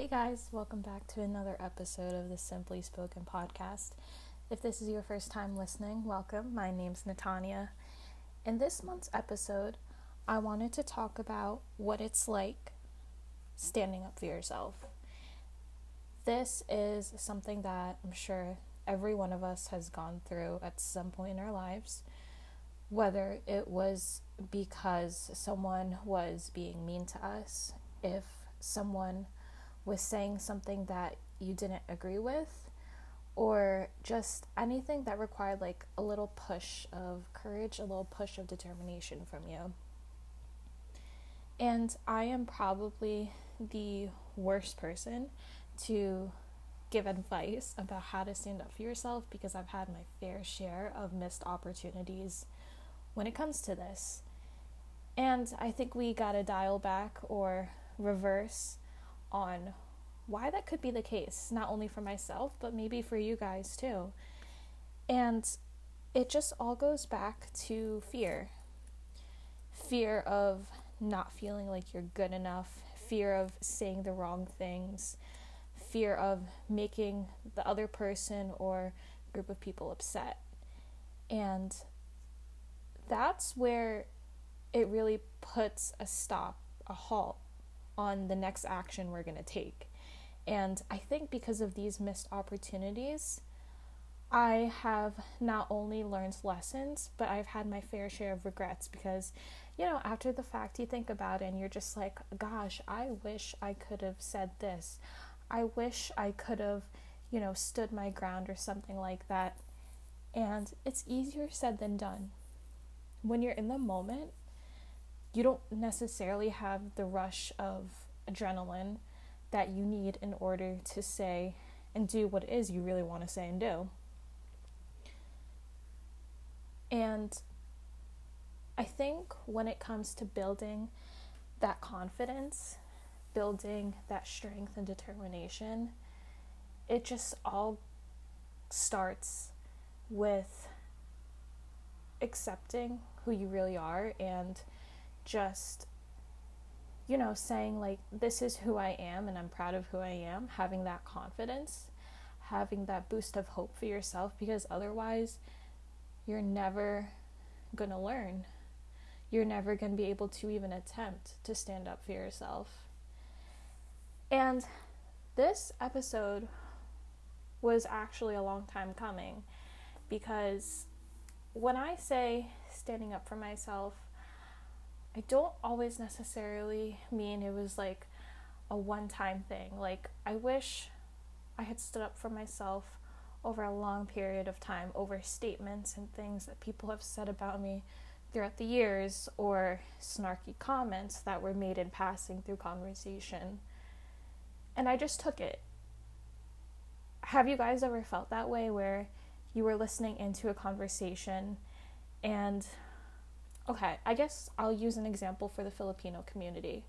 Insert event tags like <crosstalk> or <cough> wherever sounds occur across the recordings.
Hey guys, welcome back to another episode of the Simply Spoken podcast. If this is your first time listening, welcome. My name's Netanya. In this month's episode, I wanted to talk about what it's like standing up for yourself. This is something that I'm sure every one of us has gone through at some point in our lives, whether it was because someone was being mean to us, if someone was saying something that you didn't agree with, or just anything that required like a little push of courage, a little push of determination from you. And I am probably the worst person to give advice about how to stand up for yourself because I've had my fair share of missed opportunities when it comes to this. And I think we got to dial back or reverse on why that could be the case, not only for myself, but maybe for you guys too. And it just all goes back to fear fear of not feeling like you're good enough, fear of saying the wrong things, fear of making the other person or group of people upset. And that's where it really puts a stop, a halt on the next action we're going to take. And I think because of these missed opportunities, I have not only learned lessons, but I've had my fair share of regrets because, you know, after the fact, you think about it and you're just like, gosh, I wish I could have said this. I wish I could have, you know, stood my ground or something like that. And it's easier said than done. When you're in the moment, you don't necessarily have the rush of adrenaline that you need in order to say and do what it is you really want to say and do. And I think when it comes to building that confidence, building that strength and determination, it just all starts with accepting who you really are and just you know saying like this is who I am and I'm proud of who I am having that confidence having that boost of hope for yourself because otherwise you're never going to learn. You're never going to be able to even attempt to stand up for yourself. And this episode was actually a long time coming because when I say standing up for myself I don't always necessarily mean it was like a one time thing. Like, I wish I had stood up for myself over a long period of time, over statements and things that people have said about me throughout the years, or snarky comments that were made in passing through conversation. And I just took it. Have you guys ever felt that way where you were listening into a conversation and okay, I guess I'll use an example for the Filipino community.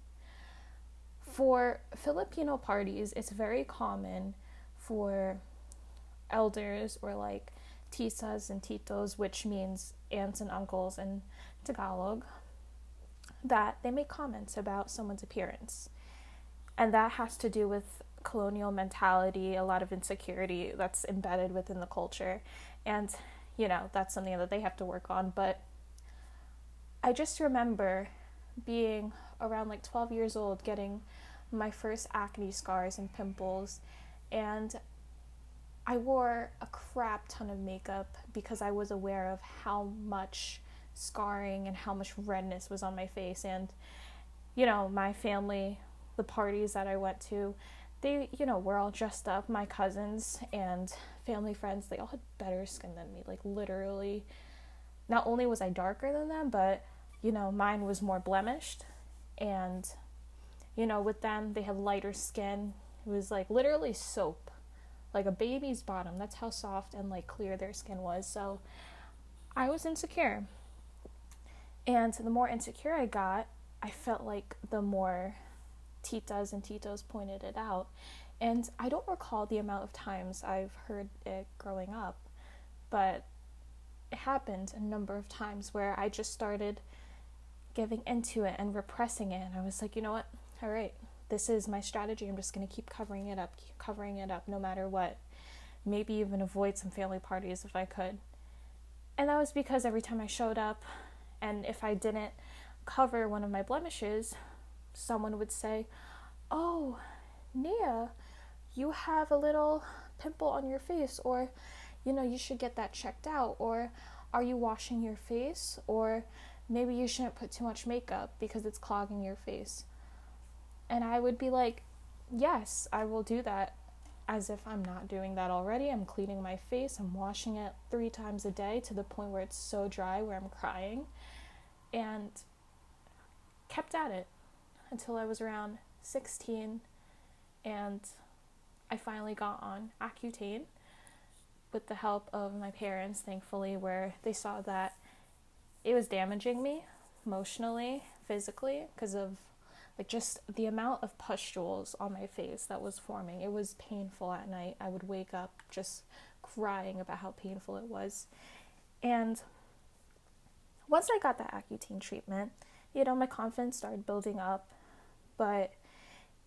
For Filipino parties, it's very common for elders or like titas and titos, which means aunts and uncles in Tagalog, that they make comments about someone's appearance. And that has to do with colonial mentality, a lot of insecurity that's embedded within the culture. And, you know, that's something that they have to work on. But I just remember being around like 12 years old, getting my first acne scars and pimples, and I wore a crap ton of makeup because I was aware of how much scarring and how much redness was on my face. And, you know, my family, the parties that I went to, they, you know, were all dressed up. My cousins and family friends, they all had better skin than me. Like, literally, not only was I darker than them, but you know, mine was more blemished. And, you know, with them, they had lighter skin. It was like literally soap, like a baby's bottom. That's how soft and like clear their skin was. So I was insecure. And the more insecure I got, I felt like the more titas and titos pointed it out. And I don't recall the amount of times I've heard it growing up, but it happened a number of times where I just started giving into it and repressing it. And I was like, you know what? All right, this is my strategy. I'm just going to keep covering it up, keep covering it up no matter what. Maybe even avoid some family parties if I could. And that was because every time I showed up, and if I didn't cover one of my blemishes, someone would say, Oh, Nia, you have a little pimple on your face, or, you know, you should get that checked out, or, are you washing your face? Or maybe you shouldn't put too much makeup because it's clogging your face. And I would be like, yes, I will do that. As if I'm not doing that already. I'm cleaning my face, I'm washing it three times a day to the point where it's so dry where I'm crying. And kept at it until I was around 16 and I finally got on Accutane with the help of my parents, thankfully, where they saw that it was damaging me emotionally, physically, because of like just the amount of pustules on my face that was forming. It was painful at night. I would wake up just crying about how painful it was. And once I got the Accutane treatment, you know, my confidence started building up. But,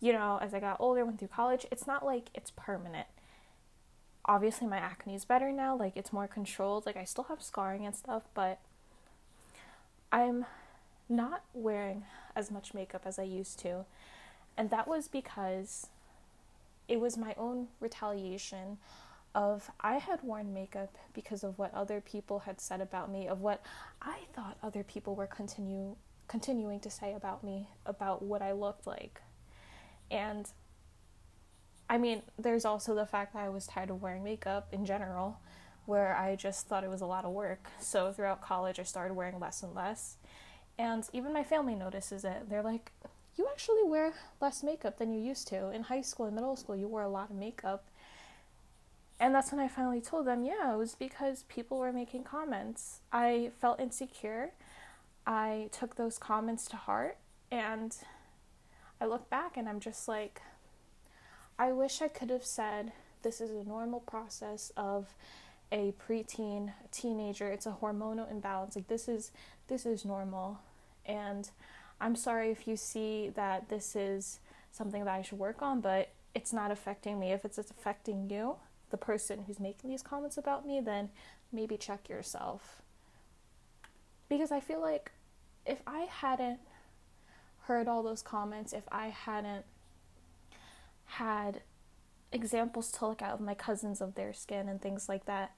you know, as I got older, went through college, it's not like it's permanent obviously my acne is better now like it's more controlled like i still have scarring and stuff but i'm not wearing as much makeup as i used to and that was because it was my own retaliation of i had worn makeup because of what other people had said about me of what i thought other people were continue continuing to say about me about what i looked like. And I mean, there's also the fact that I was tired of wearing makeup in general, where I just thought it was a lot of work. So throughout college, I started wearing less and less. And even my family notices it. They're like, you actually wear less makeup than you used to. In high school and middle school, you wore a lot of makeup. And that's when I finally told them, yeah, it was because people were making comments. I felt insecure. I took those comments to heart. And I look back and I'm just like, I wish I could have said this is a normal process of a preteen, a teenager. It's a hormonal imbalance. Like this is this is normal. And I'm sorry if you see that this is something that I should work on, but it's not affecting me. If it's affecting you, the person who's making these comments about me, then maybe check yourself. Because I feel like if I hadn't heard all those comments, if I hadn't had examples to look at of my cousins of their skin and things like that,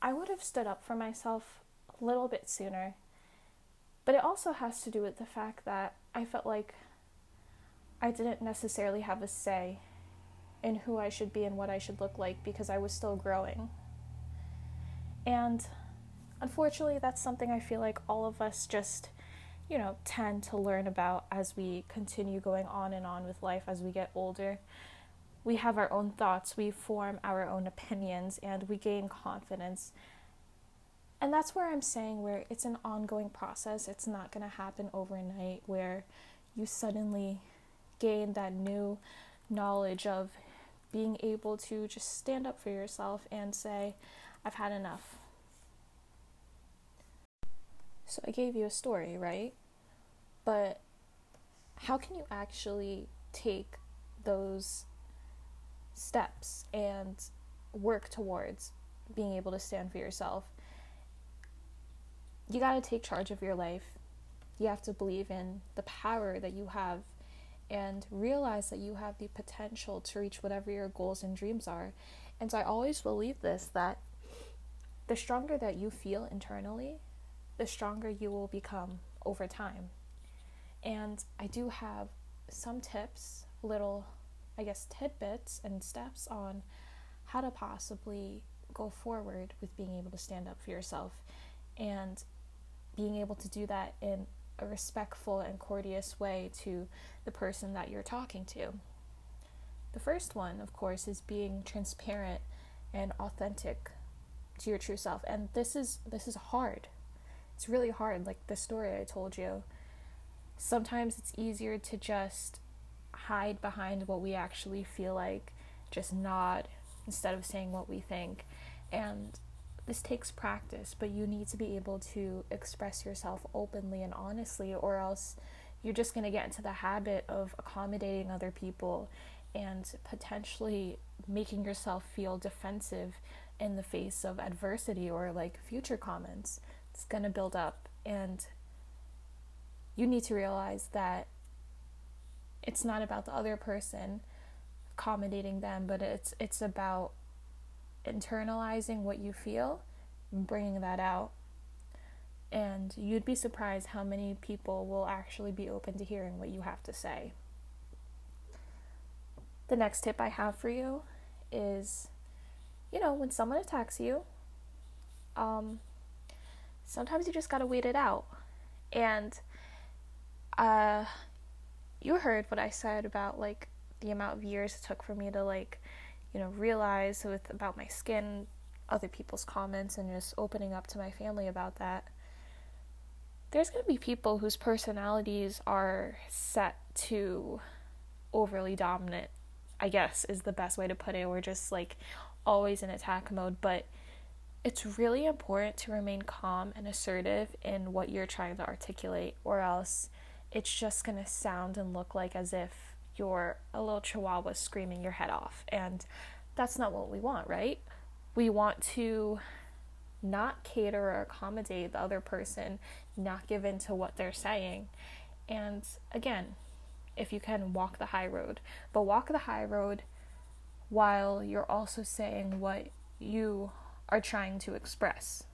I would have stood up for myself a little bit sooner. But it also has to do with the fact that I felt like I didn't necessarily have a say in who I should be and what I should look like because I was still growing. And unfortunately, that's something I feel like all of us just you know, tend to learn about as we continue going on and on with life as we get older. We have our own thoughts, we form our own opinions, and we gain confidence. And that's where I'm saying where it's an ongoing process. It's not going to happen overnight where you suddenly gain that new knowledge of being able to just stand up for yourself and say, I've had enough. So I gave you a story, right? But how can you actually take those steps and work towards being able to stand for yourself? You got to take charge of your life. You have to believe in the power that you have and realize that you have the potential to reach whatever your goals and dreams are. And so I always believe this that the stronger that you feel internally, the stronger you will become over time. And I do have some tips, little, I guess, tidbits and steps on how to possibly go forward with being able to stand up for yourself and being able to do that in a respectful and courteous way to the person that you're talking to. The first one, of course, is being transparent and authentic to your true self. And this is this is hard it's really hard. Like the story I told you, sometimes it's easier to just hide behind what we actually feel like, just nod instead of saying what we think. And this takes practice, but you need to be able to express yourself openly and honestly, or else you're just going to get into the habit of accommodating other people and potentially making yourself feel defensive in the face of adversity or like future comments. It's going to build up and you need to realize that it's not about the other person accommodating them, but it's it's about internalizing what you feel and bringing that out. And you'd be surprised how many people will actually be open to hearing what you have to say. The next tip I have for you is you know, when someone attacks you, um, sometimes you just gotta wait it out. And uh, you heard what I said about like the amount of years it took for me to like, you know, realize with about my skin, other people's comments, and just opening up to my family about that. There's gonna be people whose personalities are set to overly dominant, I guess is the best way to put it, or just like always in attack mode, but it's really important to remain calm and assertive in what you're trying to articulate, or else it's just going to sound and look like as if you're a little chihuahua screaming your head off. And that's not what we want, right? We want to not cater or accommodate the other person, not give in to what they're saying. And again, if you can, walk the high road. But walk the high road while you're also saying what you are trying to express.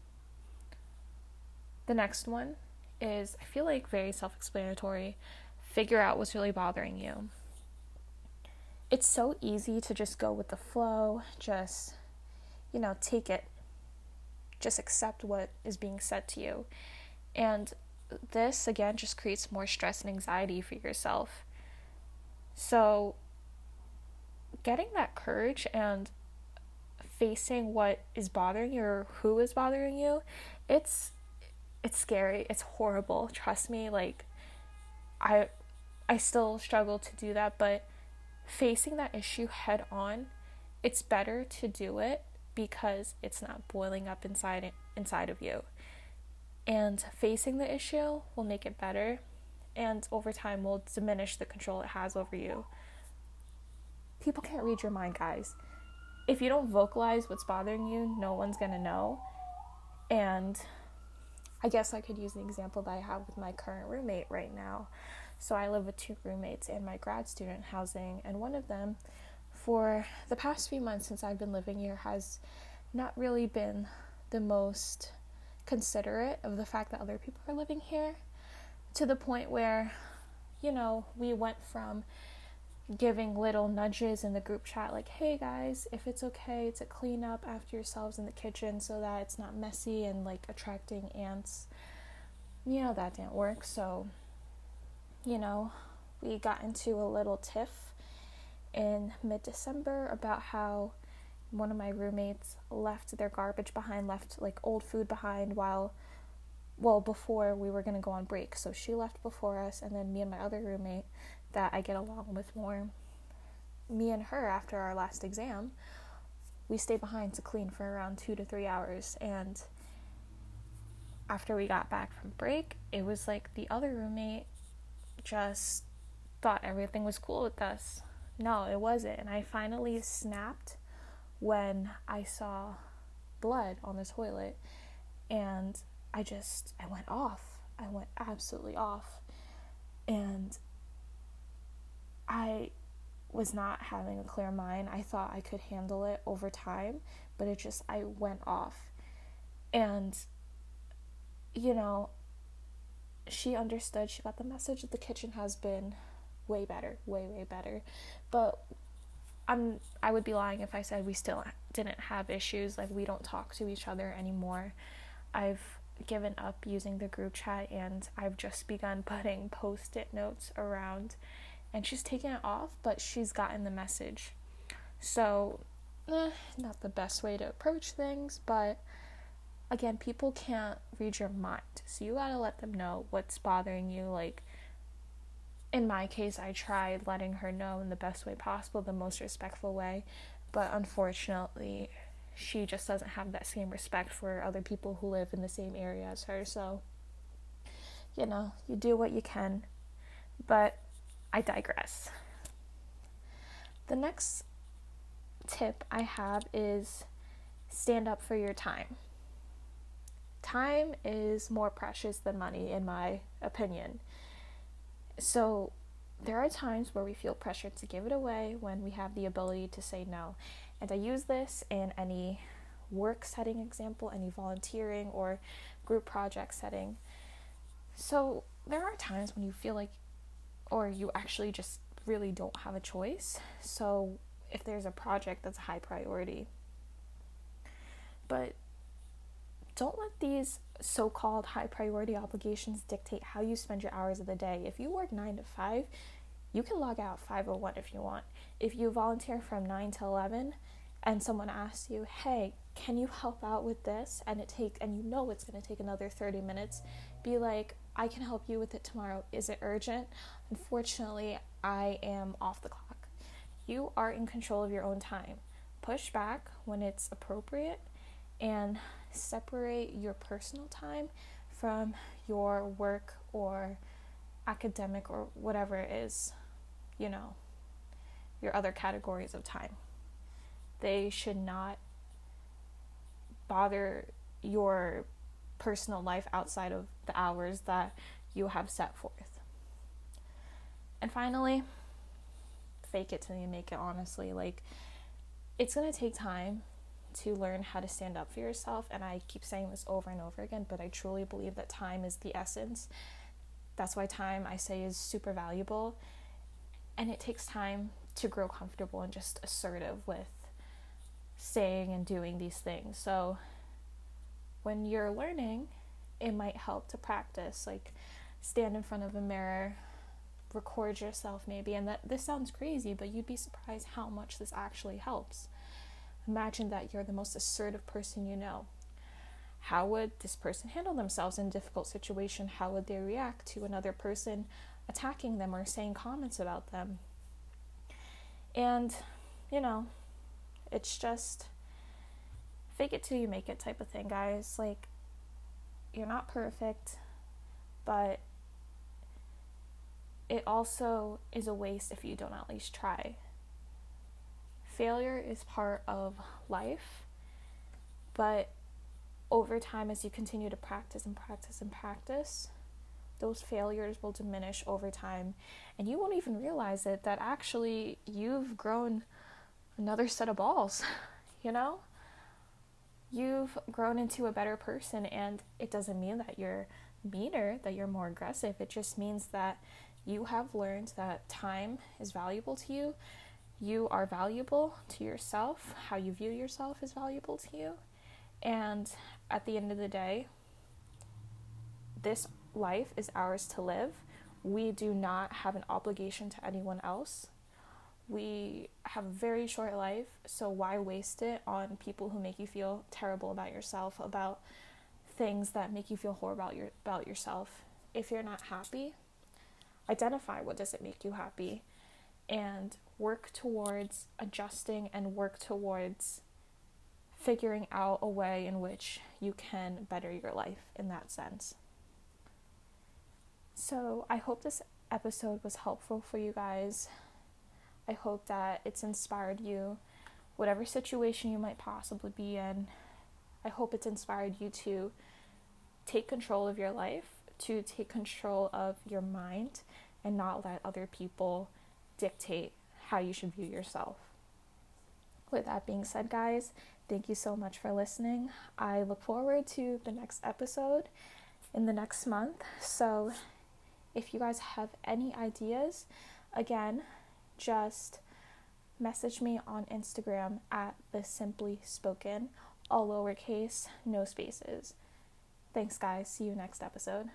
The next one is I feel like very self explanatory. Figure out what's really bothering you. It's so easy to just go with the flow, just, you know, take it, just accept what is being said to you. And this, again, just creates more stress and anxiety for yourself. So, getting that courage and facing what is bothering you or who is bothering you, it's it's scary. It's horrible. Trust me, like I I still struggle to do that, but facing that issue head on, it's better to do it because it's not boiling up inside inside of you. And facing the issue will make it better and over time will diminish the control it has over you people can't read your mind, guys. If you don't vocalize what's bothering you, no one's gonna know. And I guess I could use an example that I have with my current roommate right now. So I live with two roommates in my grad student housing, and one of them, for the past few months since I've been living here, has not really been the most considerate of the fact that other people are living here to the point where, you know, we went from giving little nudges in the group chat like hey guys if it's okay to clean up after yourselves in the kitchen so that it's not messy and like attracting ants. You know that didn't work so you know we got into a little tiff in mid-december about how one of my roommates left their garbage behind left like old food behind while well before we were going to go on break. So she left before us and then me and my other roommate that I get along with more. Me and her, after our last exam, we stayed behind to clean for around two to three hours. And after we got back from break, it was like the other roommate just thought everything was cool with us. No, it wasn't. And I finally snapped when I saw blood on the toilet. And I just, I went off. I went absolutely off. And I was not having a clear mind. I thought I could handle it over time, but it just, I went off. And, you know, she understood, she got the message that the kitchen has been way better, way, way better. But I'm, I would be lying if I said we still didn't have issues. Like, we don't talk to each other anymore. I've given up using the group chat and I've just begun putting <laughs> post it notes around and she's taken it off, but she's gotten the message. So, eh, not the best way to approach things, but again, people can't read your mind. So, you gotta let them know what's bothering you. Like, in my case, I tried letting her know in the best way possible, the most respectful way, but unfortunately, she just doesn't have that same respect for other people who live in the same area as her. So, you know, you do what you can But I digress. The next tip I have is stand up for your time. Time is more precious than money, in my opinion. So, there are times where we feel pressured to give it away when we have the ability to say no. And I use this in any work setting example, any volunteering or group project setting. So, there are times when you feel like, or you actually just really don't have a choice. So, if there's a project that's a high priority, but don't let these so called high priority obligations dictate how you spend your hours of the day. If you work 9 to 5, you can log out 501 if you want. If you volunteer from 9 to 11 and someone asks you, "Hey, can you help out with this?" and it take and you know it's going to take another 30 minutes, be like, "I can help you with it tomorrow. Is it urgent?" Unfortunately, I am off the clock. You are in control of your own time. Push back when it's appropriate and separate your personal time from your work or academic or whatever it is, you know, your other categories of time. They should not bother your personal life outside of the hours that you have set forth. And finally, fake it till you make it, honestly. Like, it's gonna take time to learn how to stand up for yourself. And I keep saying this over and over again, but I truly believe that time is the essence. That's why time, I say, is super valuable. And it takes time to grow comfortable and just assertive with saying and doing these things. So when you're learning, it might help to practice, like stand in front of a mirror, record yourself maybe. And that this sounds crazy, but you'd be surprised how much this actually helps. Imagine that you're the most assertive person you know. How would this person handle themselves in a difficult situation? How would they react to another person attacking them or saying comments about them? And, you know, it's just fake it till you make it type of thing, guys. Like, you're not perfect, but it also is a waste if you don't at least try failure is part of life, but over time, as you continue to practice and practice and practice, those failures will diminish over time, and you won't even realize it that actually you've grown another set of balls, <laughs> you know? You've grown into a better person, and it doesn't mean that you're meaner, that you're more aggressive. It just means that you have learned that time is valuable to you you are valuable to yourself, how you view yourself is valuable to you. And at the end of the day, this life is ours to live. We do not have an obligation to anyone else. We have a very short life, so why waste it on people who make you feel terrible about yourself, about things that make you feel horrible about your about yourself? If you're not happy, identify what does it make you happy and work towards adjusting and work towards figuring out a way in which you can better your life in that sense. So, I hope this episode was helpful for you guys. I hope that it's inspired you, whatever situation you might possibly be in. I hope it's inspired you to take control of your life, to take control of your mind, and not let other people dictate how you should view yourself. With that being said, guys, thank you so much for listening. I look forward to the next episode in the next month. So, if you guys have any ideas, again, just message me on Instagram at the simply spoken, all lowercase, no spaces. Thanks, guys. See you next episode.